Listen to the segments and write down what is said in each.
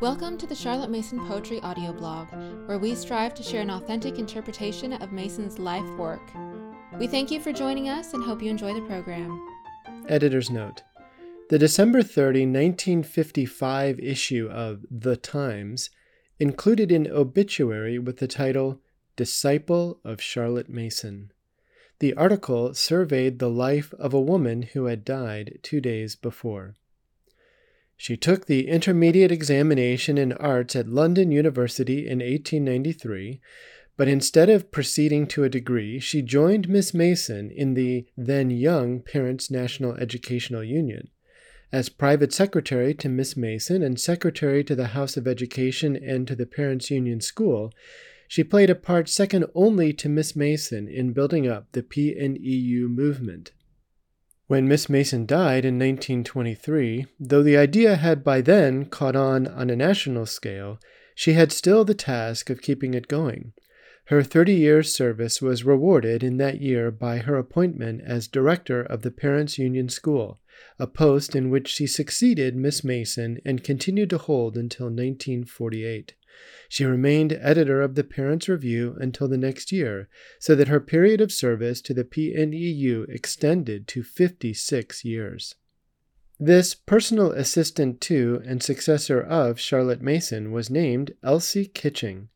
Welcome to the Charlotte Mason Poetry audio blog, where we strive to share an authentic interpretation of Mason's life work. We thank you for joining us and hope you enjoy the program. Editor's note The December 30, 1955 issue of The Times included an obituary with the title Disciple of Charlotte Mason. The article surveyed the life of a woman who had died two days before. She took the intermediate examination in arts at London University in 1893, but instead of proceeding to a degree, she joined Miss Mason in the then young Parents National Educational Union. As private secretary to Miss Mason and secretary to the House of Education and to the Parents Union School, she played a part second only to Miss Mason in building up the PNEU movement. When Miss Mason died in 1923, though the idea had by then caught on on a national scale, she had still the task of keeping it going. Her 30 years' service was rewarded in that year by her appointment as director of the Parents Union School, a post in which she succeeded Miss Mason and continued to hold until 1948. She remained editor of the Parents' Review until the next year, so that her period of service to the PNEU extended to 56 years. This personal assistant to and successor of Charlotte Mason was named Elsie Kitching.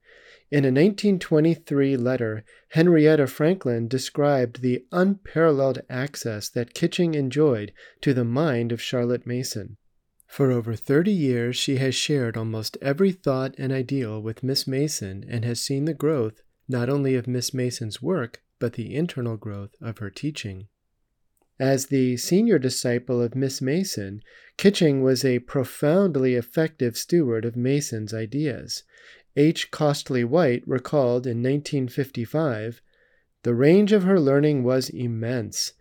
In a 1923 letter, Henrietta Franklin described the unparalleled access that Kitching enjoyed to the mind of Charlotte Mason. For over 30 years, she has shared almost every thought and ideal with Miss Mason and has seen the growth not only of Miss Mason's work, but the internal growth of her teaching. As the senior disciple of Miss Mason, Kitching was a profoundly effective steward of Mason's ideas. H. Costley White recalled in 1955 The range of her learning was immense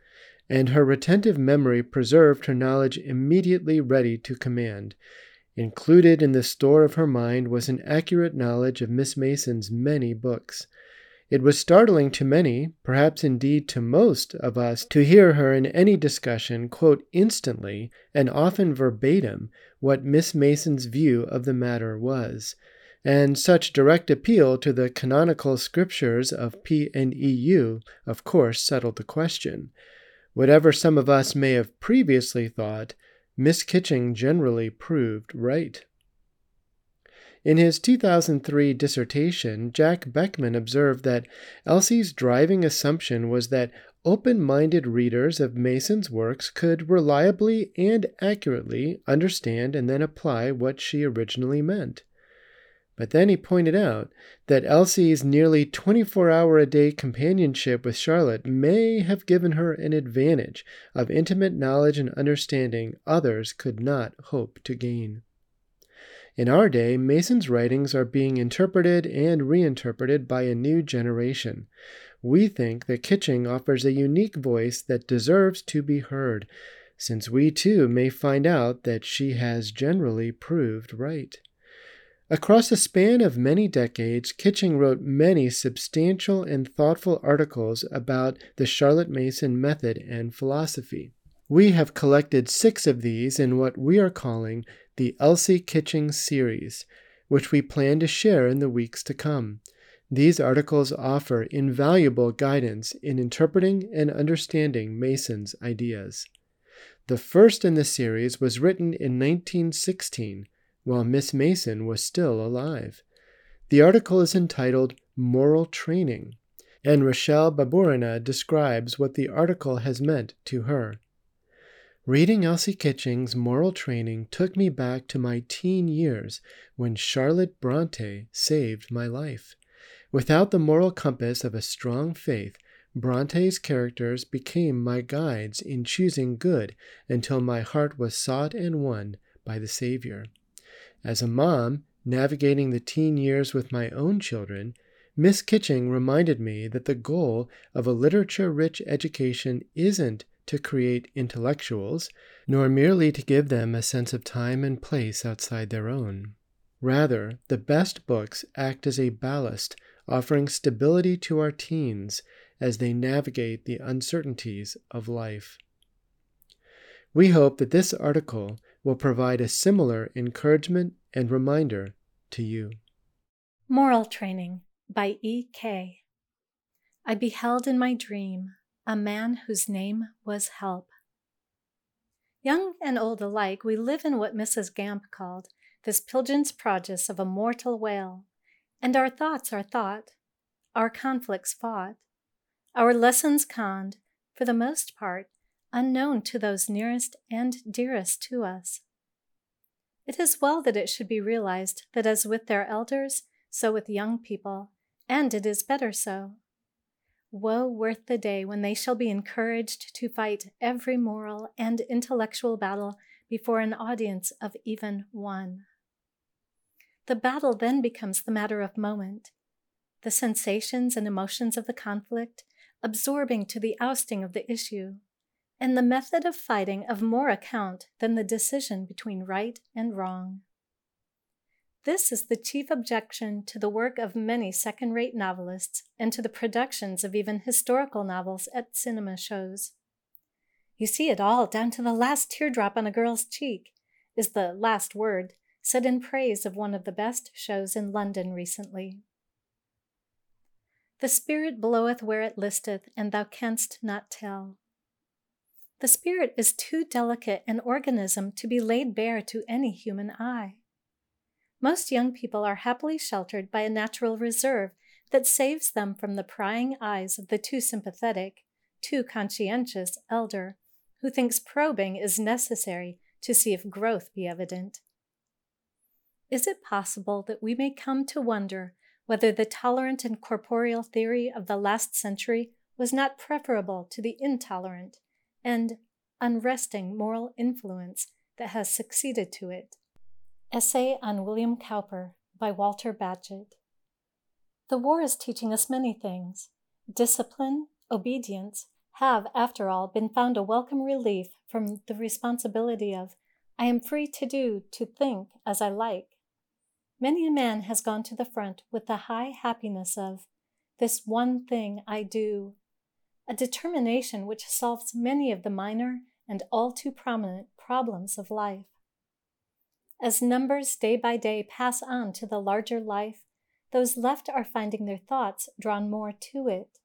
and her retentive memory preserved her knowledge immediately ready to command. Included in the store of her mind was an accurate knowledge of Miss Mason's many books. It was startling to many, perhaps indeed to most of us, to hear her in any discussion quote instantly and often verbatim what Miss Mason's view of the matter was. And such direct appeal to the canonical scriptures of PNEU, of course, settled the question. Whatever some of us may have previously thought, Miss Kitching generally proved right. In his 2003 dissertation, Jack Beckman observed that Elsie's driving assumption was that open minded readers of Mason's works could reliably and accurately understand and then apply what she originally meant. But then he pointed out that Elsie's nearly 24 hour a day companionship with Charlotte may have given her an advantage of intimate knowledge and understanding others could not hope to gain. In our day, Mason's writings are being interpreted and reinterpreted by a new generation. We think that Kitching offers a unique voice that deserves to be heard, since we too may find out that she has generally proved right. Across a span of many decades, Kitching wrote many substantial and thoughtful articles about the Charlotte Mason method and philosophy. We have collected six of these in what we are calling the Elsie Kitching series, which we plan to share in the weeks to come. These articles offer invaluable guidance in interpreting and understanding Mason's ideas. The first in the series was written in 1916 while Miss Mason was still alive. The article is entitled Moral Training, and Rochelle Baburina describes what the article has meant to her. Reading Elsie Kitching's Moral Training took me back to my teen years when Charlotte Bronte saved my life. Without the moral compass of a strong faith, Bronte's characters became my guides in choosing good until my heart was sought and won by the Savior. As a mom, navigating the teen years with my own children, Miss Kitching reminded me that the goal of a literature rich education isn't to create intellectuals, nor merely to give them a sense of time and place outside their own. Rather, the best books act as a ballast, offering stability to our teens as they navigate the uncertainties of life. We hope that this article will provide a similar encouragement and reminder to you. Moral Training by E. K. I beheld in my dream a man whose name was Help. Young and old alike, we live in what Mrs. Gamp called this Pillgin's produce of a mortal whale, and our thoughts are thought, our conflicts fought, our lessons conned, for the most part, unknown to those nearest and dearest to us. It is well that it should be realized that as with their elders, so with young people, and it is better so. Woe worth the day when they shall be encouraged to fight every moral and intellectual battle before an audience of even one. The battle then becomes the matter of moment, the sensations and emotions of the conflict absorbing to the ousting of the issue, and the method of fighting of more account than the decision between right and wrong. This is the chief objection to the work of many second rate novelists and to the productions of even historical novels at cinema shows. You see it all down to the last teardrop on a girl's cheek, is the last word said in praise of one of the best shows in London recently. The Spirit bloweth where it listeth, and thou canst not tell. The Spirit is too delicate an organism to be laid bare to any human eye. Most young people are happily sheltered by a natural reserve that saves them from the prying eyes of the too sympathetic, too conscientious elder, who thinks probing is necessary to see if growth be evident. Is it possible that we may come to wonder whether the tolerant and corporeal theory of the last century was not preferable to the intolerant and unresting moral influence that has succeeded to it? Essay on William Cowper by Walter Bagehot. The war is teaching us many things. Discipline, obedience, have, after all, been found a welcome relief from the responsibility of, I am free to do, to think as I like. Many a man has gone to the front with the high happiness of, this one thing I do, a determination which solves many of the minor and all too prominent problems of life. As numbers day by day pass on to the larger life, those left are finding their thoughts drawn more to it.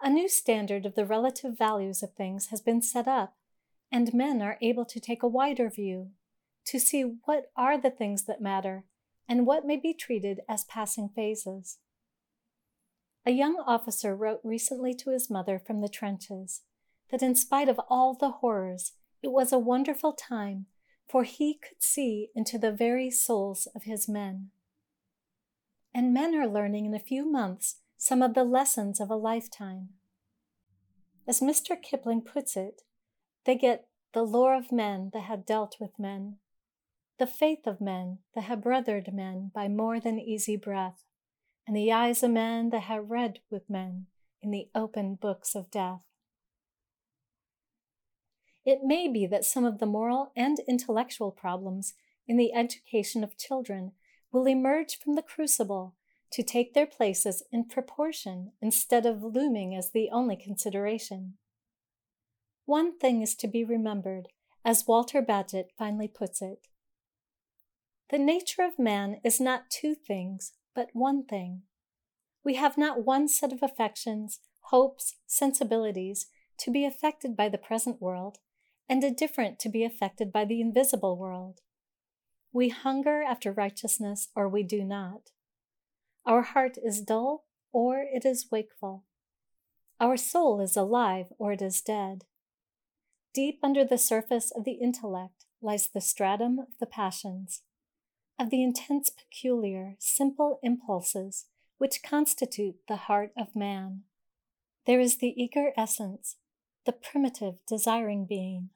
A new standard of the relative values of things has been set up, and men are able to take a wider view, to see what are the things that matter and what may be treated as passing phases. A young officer wrote recently to his mother from the trenches that in spite of all the horrors, it was a wonderful time for he could see into the very souls of his men. And men are learning in a few months some of the lessons of a lifetime. As Mr. Kipling puts it, they get the lore of men that have dealt with men, the faith of men that have brothered men by more than easy breath, and the eyes of men that have read with men in the open books of death. It may be that some of the moral and intellectual problems in the education of children will emerge from the crucible to take their places in proportion instead of looming as the only consideration. One thing is to be remembered, as Walter Bagehot finally puts it. The nature of man is not two things, but one thing. We have not one set of affections, hopes, sensibilities to be affected by the present world, and a different to be affected by the invisible world. We hunger after righteousness, or we do not. Our heart is dull, or it is wakeful. Our soul is alive, or it is dead. Deep under the surface of the intellect lies the stratum of the passions, of the intense, peculiar, simple impulses which constitute the heart of man. There is the eager essence, the primitive desiring being.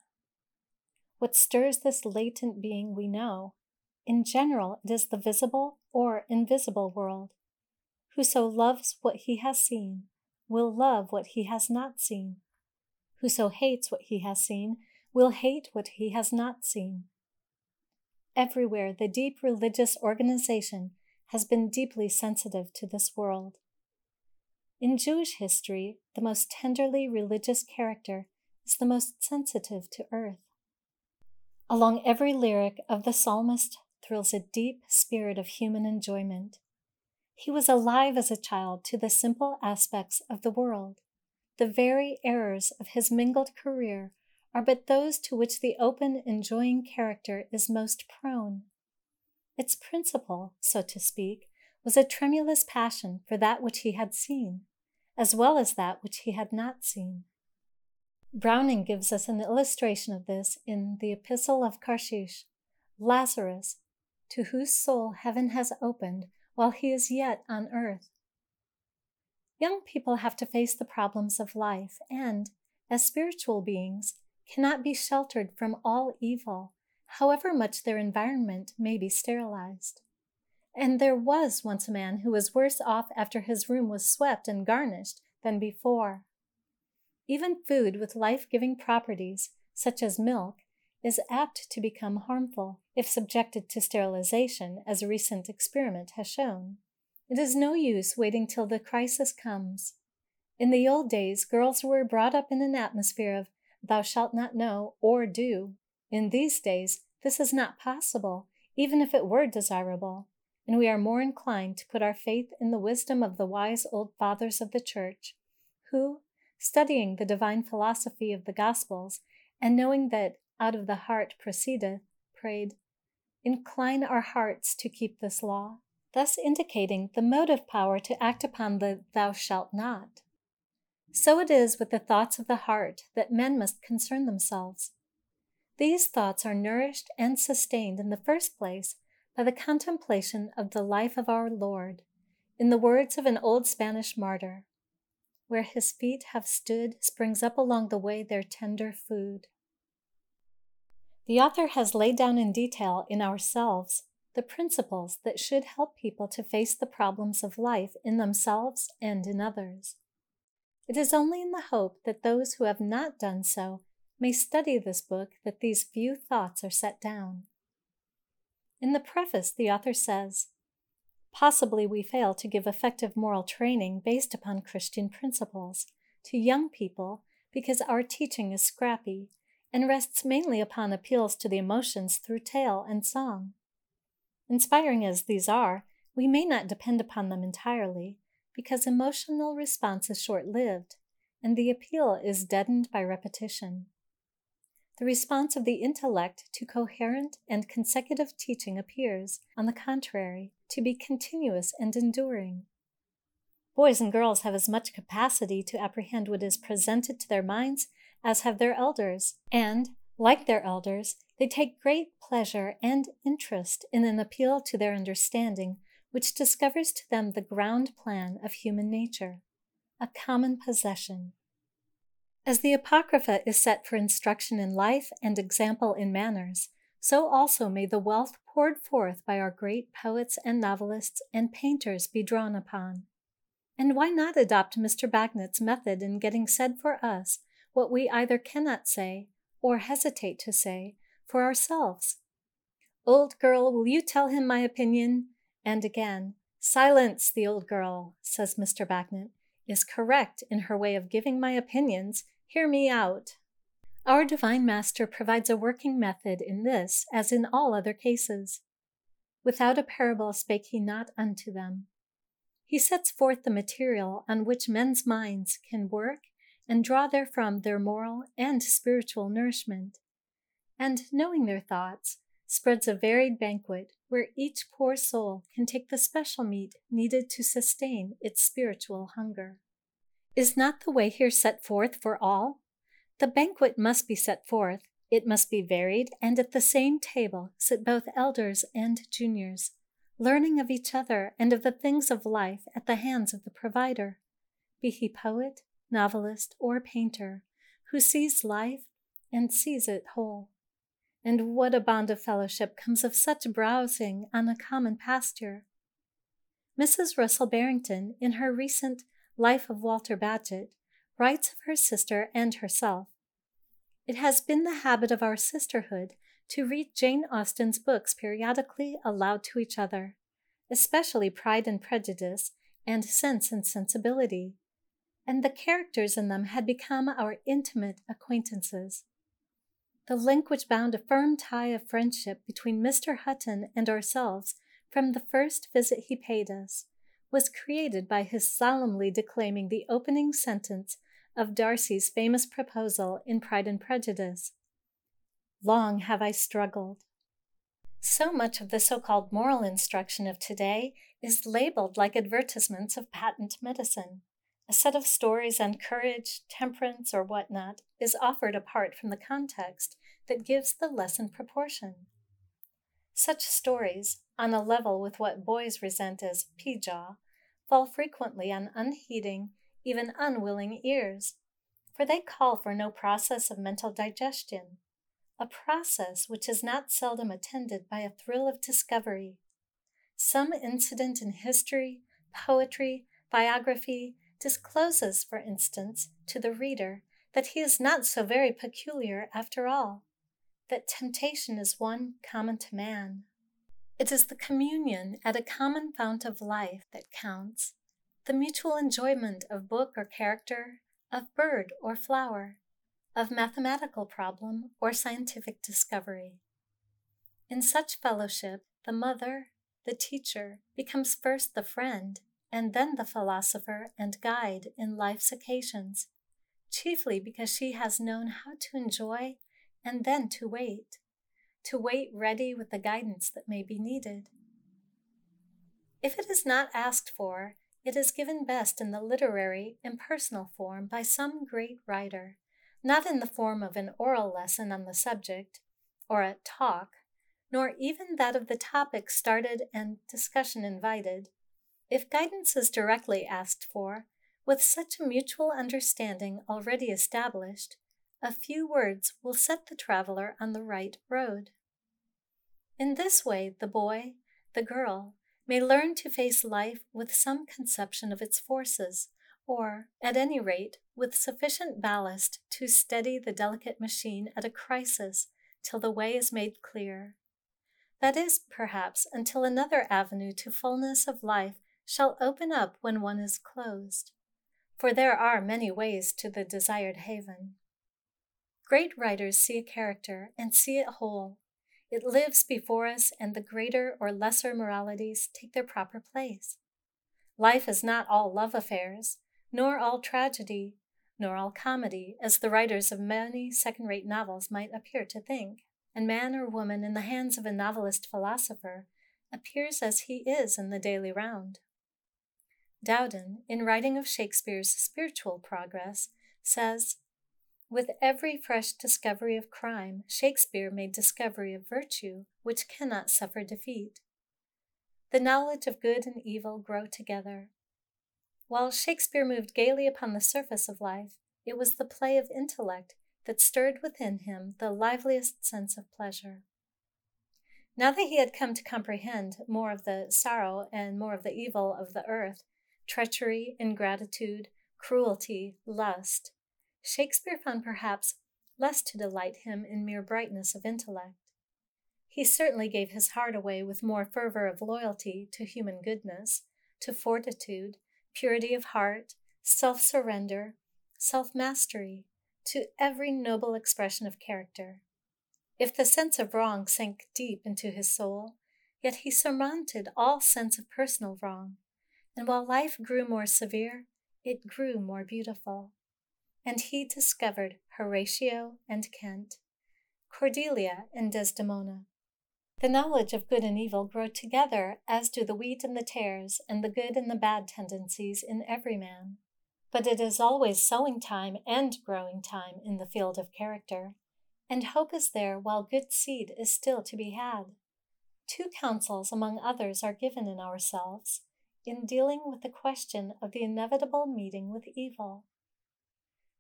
What stirs this latent being we know. In general, it is the visible or invisible world. Whoso loves what he has seen will love what he has not seen. Whoso hates what he has seen will hate what he has not seen. Everywhere, the deep religious organization has been deeply sensitive to this world. In Jewish history, the most tenderly religious character is the most sensitive to earth. Along every lyric of the psalmist thrills a deep spirit of human enjoyment. He was alive as a child to the simple aspects of the world. The very errors of his mingled career are but those to which the open, enjoying character is most prone. Its principle, so to speak, was a tremulous passion for that which he had seen, as well as that which he had not seen. Browning gives us an illustration of this in the Epistle of Karshish, Lazarus, to whose soul heaven has opened while he is yet on earth. Young people have to face the problems of life and, as spiritual beings, cannot be sheltered from all evil, however much their environment may be sterilized. And there was once a man who was worse off after his room was swept and garnished than before. Even food with life giving properties, such as milk, is apt to become harmful if subjected to sterilization, as a recent experiment has shown. It is no use waiting till the crisis comes. In the old days, girls were brought up in an atmosphere of thou shalt not know or do. In these days, this is not possible, even if it were desirable, and we are more inclined to put our faith in the wisdom of the wise old fathers of the Church, who, studying the divine philosophy of the Gospels, and knowing that out of the heart proceedeth, prayed, Incline our hearts to keep this law, thus indicating the motive power to act upon the thou shalt not. So it is with the thoughts of the heart that men must concern themselves. These thoughts are nourished and sustained in the first place by the contemplation of the life of our Lord, in the words of an old Spanish martyr where his feet have stood springs up along the way their tender food. The author has laid down in detail in ourselves the principles that should help people to face the problems of life in themselves and in others. It is only in the hope that those who have not done so may study this book that these few thoughts are set down. In the preface, the author says, Possibly we fail to give effective moral training based upon Christian principles to young people because our teaching is scrappy and rests mainly upon appeals to the emotions through tale and song. Inspiring as these are, we may not depend upon them entirely because emotional response is short lived and the appeal is deadened by repetition. The response of the intellect to coherent and consecutive teaching appears, on the contrary, to be continuous and enduring. Boys and girls have as much capacity to apprehend what is presented to their minds as have their elders, and, like their elders, they take great pleasure and interest in an appeal to their understanding which discovers to them the ground plan of human nature, a common possession. As the Apocrypha is set for instruction in life and example in manners, so also may the wealth poured forth by our great poets and novelists and painters be drawn upon. And why not adopt Mr. Bagnet's method in getting said for us what we either cannot say or hesitate to say for ourselves? Old girl, will you tell him my opinion? And again, silence the old girl, says Mr. Bagnet, is correct in her way of giving my opinions. Hear me out. Our Divine Master provides a working method in this, as in all other cases. Without a parable spake he not unto them. He sets forth the material on which men's minds can work and draw therefrom their moral and spiritual nourishment. And, knowing their thoughts, spreads a varied banquet where each poor soul can take the special meat needed to sustain its spiritual hunger. Is not the way here set forth for all? The banquet must be set forth, it must be varied, and at the same table sit both elders and juniors, learning of each other and of the things of life at the hands of the provider, be he poet, novelist, or painter, who sees life and sees it whole. And what a bond of fellowship comes of such browsing on a common pasture! Mrs. Russell Barrington, in her recent Life of Walter Bagehot, writes of her sister and herself. It has been the habit of our sisterhood to read Jane Austen's books periodically aloud to each other, especially Pride and Prejudice and Sense and Sensibility, and the characters in them had become our intimate acquaintances. The link which bound a firm tie of friendship between Mr. Hutton and ourselves from the first visit he paid us, was created by his solemnly declaiming the opening sentence of Darcy's famous proposal in Pride and Prejudice Long have I struggled. So much of the so called moral instruction of today is labeled like advertisements of patent medicine. A set of stories on courage, temperance, or whatnot is offered apart from the context that gives the lesson proportion. Such stories, on a level with what boys resent as pi-jaw, fall frequently on unheeding, even unwilling ears, for they call for no process of mental digestion, a process which is not seldom attended by a thrill of discovery. Some incident in history, poetry, biography discloses, for instance, to the reader that he is not so very peculiar after all, that temptation is one common to man. It is the communion at a common fount of life that counts, the mutual enjoyment of book or character, of bird or flower, of mathematical problem or scientific discovery. In such fellowship, the mother, the teacher, becomes first the friend and then the philosopher and guide in life's occasions, chiefly because she has known how to enjoy and then to wait, to wait ready with the guidance that may be needed. If it is not asked for, it is given best in the literary, impersonal form by some great writer, not in the form of an oral lesson on the subject, or a talk, nor even that of the topic started and discussion invited. If guidance is directly asked for, with such a mutual understanding already established, a few words will set the traveler on the right road. In this way, the boy, the girl, may learn to face life with some conception of its forces, or, at any rate, with sufficient ballast to steady the delicate machine at a crisis till the way is made clear. That is, perhaps, until another avenue to fullness of life shall open up when one is closed. For there are many ways to the desired haven. Great writers see a character and see it whole. It lives before us, and the greater or lesser moralities take their proper place. Life is not all love affairs, nor all tragedy, nor all comedy, as the writers of many second rate novels might appear to think, and man or woman in the hands of a novelist philosopher appears as he is in the daily round. Dowden, in writing of Shakespeare's spiritual progress, says, With every fresh discovery of crime, Shakespeare made discovery of virtue, which cannot suffer defeat. The knowledge of good and evil grow together. While Shakespeare moved gaily upon the surface of life, it was the play of intellect that stirred within him the liveliest sense of pleasure. Now that he had come to comprehend more of the sorrow and more of the evil of the earth, treachery, ingratitude, cruelty, lust, Shakespeare found perhaps less to delight him in mere brightness of intellect. He certainly gave his heart away with more fervor of loyalty to human goodness, to fortitude, purity of heart, self surrender, self mastery, to every noble expression of character. If the sense of wrong sank deep into his soul, yet he surmounted all sense of personal wrong, and while life grew more severe, it grew more beautiful. And he discovered Horatio and Kent, Cordelia and Desdemona. The knowledge of good and evil grow together, as do the wheat and the tares, and the good and the bad tendencies in every man. But it is always sowing time and growing time in the field of character, and hope is there while good seed is still to be had. Two counsels, among others, are given in ourselves in dealing with the question of the inevitable meeting with evil.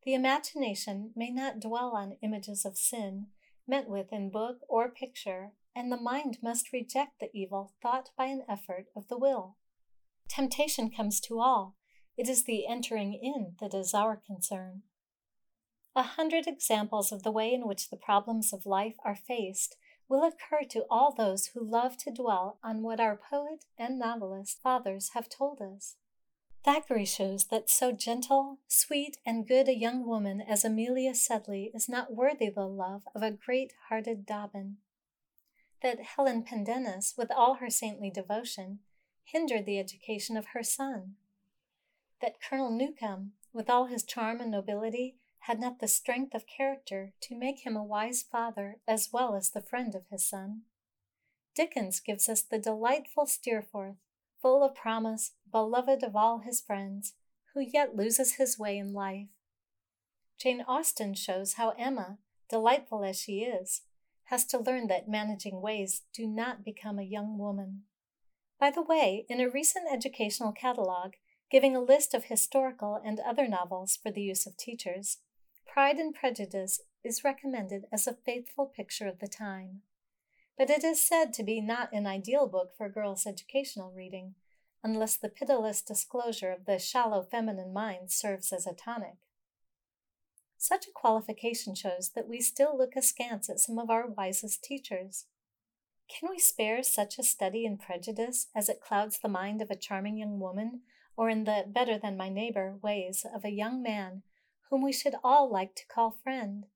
The imagination may not dwell on images of sin met with in book or picture, and the mind must reject the evil thought by an effort of the will. Temptation comes to all. It is the entering in that is our concern. A hundred examples of the way in which the problems of life are faced will occur to all those who love to dwell on what our poet and novelist fathers have told us. Thackeray shows that so gentle, sweet, and good a young woman as Amelia Sedley is not worthy the love of a great hearted Dobbin. That Helen Pendennis, with all her saintly devotion, hindered the education of her son. That Colonel Newcome, with all his charm and nobility, had not the strength of character to make him a wise father as well as the friend of his son. Dickens gives us the delightful Steerforth, full of promise, beloved of all his friends, who yet loses his way in life. Jane Austen shows how Emma, delightful as she is, has to learn that managing ways do not become a young woman. By the way, in a recent educational catalog giving a list of historical and other novels for the use of teachers, Pride and Prejudice is recommended as a faithful picture of the time but it is said to be not an ideal book for girls' educational reading, unless the pitiless disclosure of the shallow feminine mind serves as a tonic. Such a qualification shows that we still look askance at some of our wisest teachers. Can we spare such a study in prejudice as it clouds the mind of a charming young woman, or in the better than my neighbor ways of a young man whom we should all like to call friend?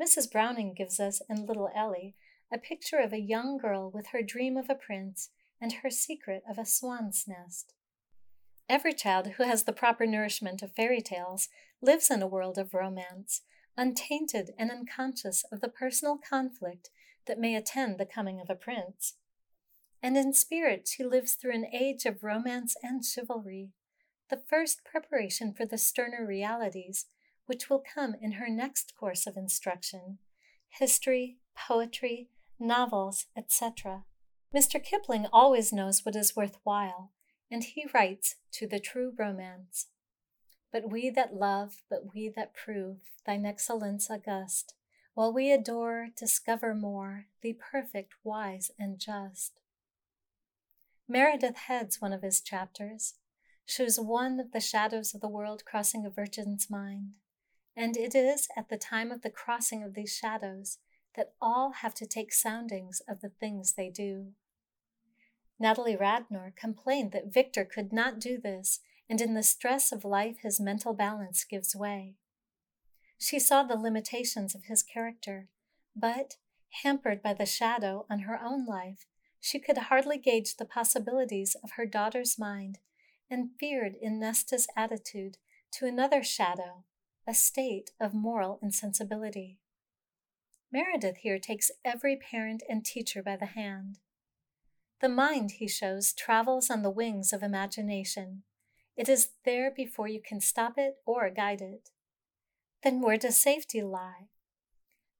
Mrs. Browning gives us in Little Ellie a picture of a young girl with her dream of a prince and her secret of a swan's nest. Every child who has the proper nourishment of fairy tales lives in a world of romance, untainted and unconscious of the personal conflict that may attend the coming of a prince. And in spirit, she lives through an age of romance and chivalry, the first preparation for the sterner realities which will come in her next course of instruction history, poetry, novels, etc. Mr. Kipling always knows what is worthwhile, and he writes to the true romance. But we that love, but we that prove thine excellence august, while we adore, discover more, thee perfect, wise, and just. Meredith heads one of his chapters, shows one of the shadows of the world crossing a virgin's mind, and it is at the time of the crossing of these shadows that all have to take soundings of the things they do. Natalie Radnor complained that Victor could not do this, and in the stress of life, his mental balance gives way. She saw the limitations of his character, but, hampered by the shadow on her own life, she could hardly gauge the possibilities of her daughter's mind and feared in Nesta's attitude to another shadow, a state of moral insensibility. Meredith here takes every parent and teacher by the hand. The mind, he shows, travels on the wings of imagination. It is there before you can stop it or guide it. Then where does safety lie?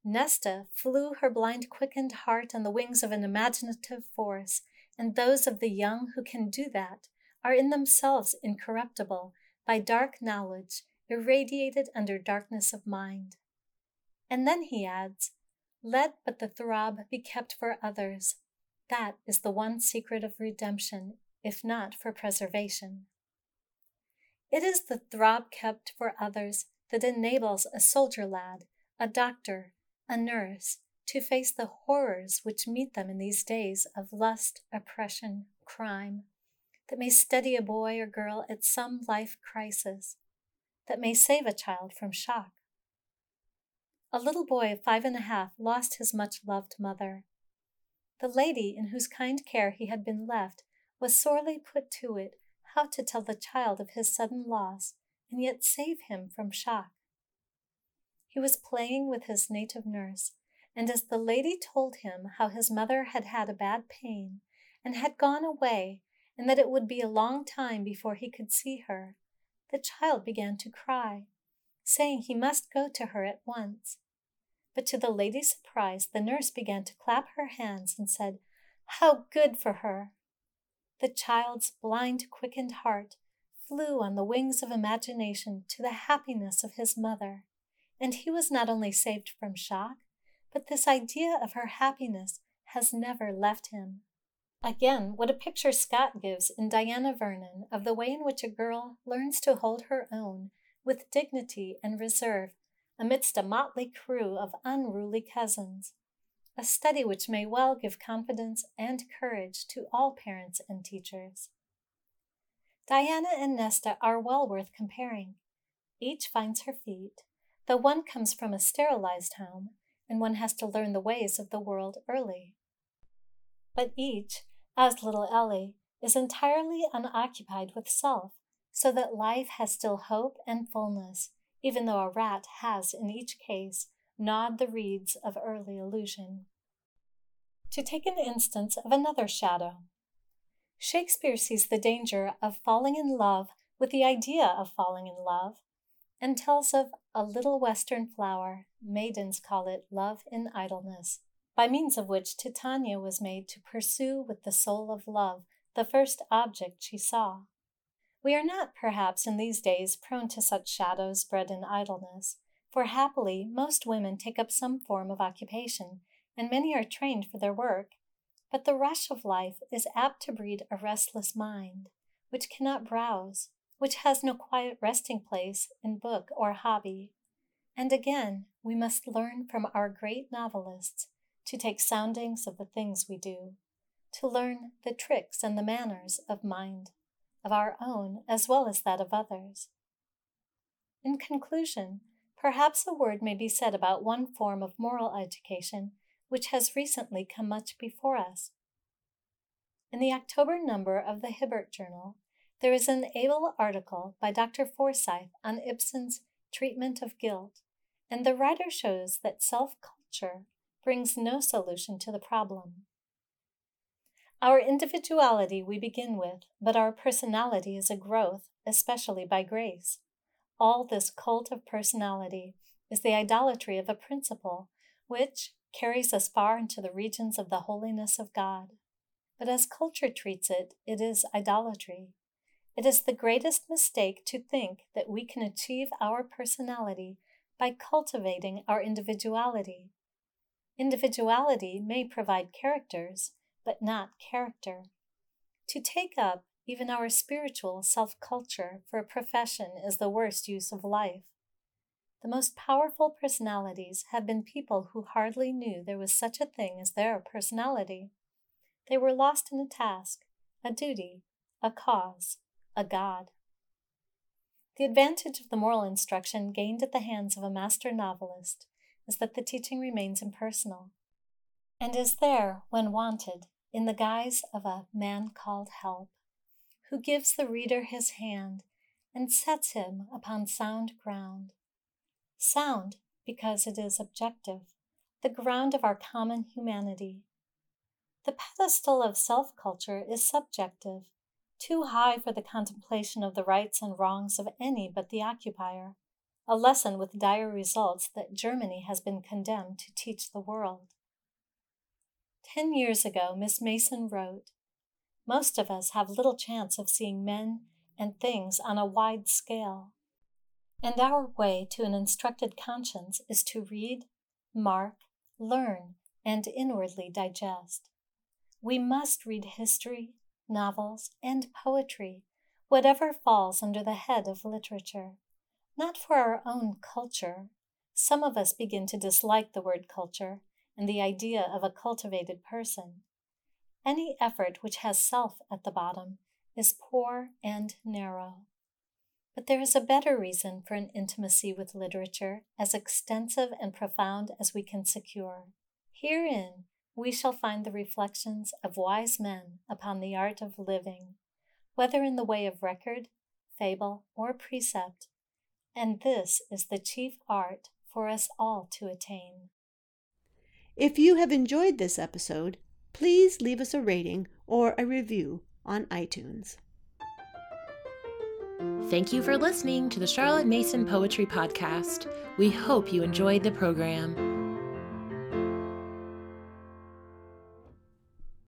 Nesta flew her blind quickened heart on the wings of an imaginative force, and those of the young who can do that are in themselves incorruptible by dark knowledge irradiated under darkness of mind. And then he adds, let but the throb be kept for others. That is the one secret of redemption, if not for preservation. It is the throb kept for others that enables a soldier lad, a doctor, a nurse, to face the horrors which meet them in these days of lust, oppression, crime, that may steady a boy or girl at some life crisis, that may save a child from shock. A little boy of five and a half lost his much loved mother. The lady in whose kind care he had been left was sorely put to it how to tell the child of his sudden loss and yet save him from shock. He was playing with his native nurse, and as the lady told him how his mother had had a bad pain and had gone away, and that it would be a long time before he could see her, the child began to cry, saying he must go to her at once. But to the lady's surprise, the nurse began to clap her hands and said, How good for her! The child's blind, quickened heart flew on the wings of imagination to the happiness of his mother, and he was not only saved from shock, but this idea of her happiness has never left him. Again, what a picture Scott gives in Diana Vernon of the way in which a girl learns to hold her own with dignity and reserve amidst a motley crew of unruly cousins, a study which may well give confidence and courage to all parents and teachers. Diana and Nesta are well worth comparing. Each finds her feet, though one comes from a sterilized home and one has to learn the ways of the world early. But each, as little Ellie, is entirely unoccupied with self, so that life has still hope and fullness, even though a rat has, in each case, gnawed the reeds of early illusion. To take an instance of another shadow, Shakespeare sees the danger of falling in love with the idea of falling in love and tells of a little western flower, maidens call it love in idleness, by means of which Titania was made to pursue with the soul of love the first object she saw. We are not, perhaps, in these days prone to such shadows bred in idleness, for happily most women take up some form of occupation, and many are trained for their work. But the rush of life is apt to breed a restless mind, which cannot browse, which has no quiet resting place in book or hobby. And again, we must learn from our great novelists to take soundings of the things we do, to learn the tricks and the manners of mind of our own as well as that of others. In conclusion, perhaps a word may be said about one form of moral education which has recently come much before us. In the October number of the Hibbert Journal, there is an able article by Dr. Forsyth on Ibsen's treatment of guilt, and the writer shows that self culture brings no solution to the problem. Our individuality we begin with, but our personality is a growth, especially by grace. All this cult of personality is the idolatry of a principle which carries us far into the regions of the holiness of God. But as culture treats it, it is idolatry. It is the greatest mistake to think that we can achieve our personality by cultivating our individuality. Individuality may provide characters, but not character. To take up even our spiritual self culture for a profession is the worst use of life. The most powerful personalities have been people who hardly knew there was such a thing as their personality. They were lost in a task, a duty, a cause, a God. The advantage of the moral instruction gained at the hands of a master novelist is that the teaching remains impersonal, and is there when wanted in the guise of a man called help, who gives the reader his hand and sets him upon sound ground. Sound because it is objective, the ground of our common humanity. The pedestal of self culture is subjective, too high for the contemplation of the rights and wrongs of any but the occupier, a lesson with dire results that Germany has been condemned to teach the world. Ten years ago, Miss Mason wrote Most of us have little chance of seeing men and things on a wide scale. And our way to an instructed conscience is to read, mark, learn, and inwardly digest. We must read history, novels, and poetry, whatever falls under the head of literature, not for our own culture. Some of us begin to dislike the word culture and the idea of a cultivated person. Any effort which has self at the bottom is poor and narrow. But there is a better reason for an intimacy with literature as extensive and profound as we can secure. Herein we shall find the reflections of wise men upon the art of living, whether in the way of record, fable, or precept, and this is the chief art for us all to attain. If you have enjoyed this episode, please leave us a rating or a review on iTunes. Thank you for listening to the Charlotte Mason Poetry Podcast. We hope you enjoyed the program.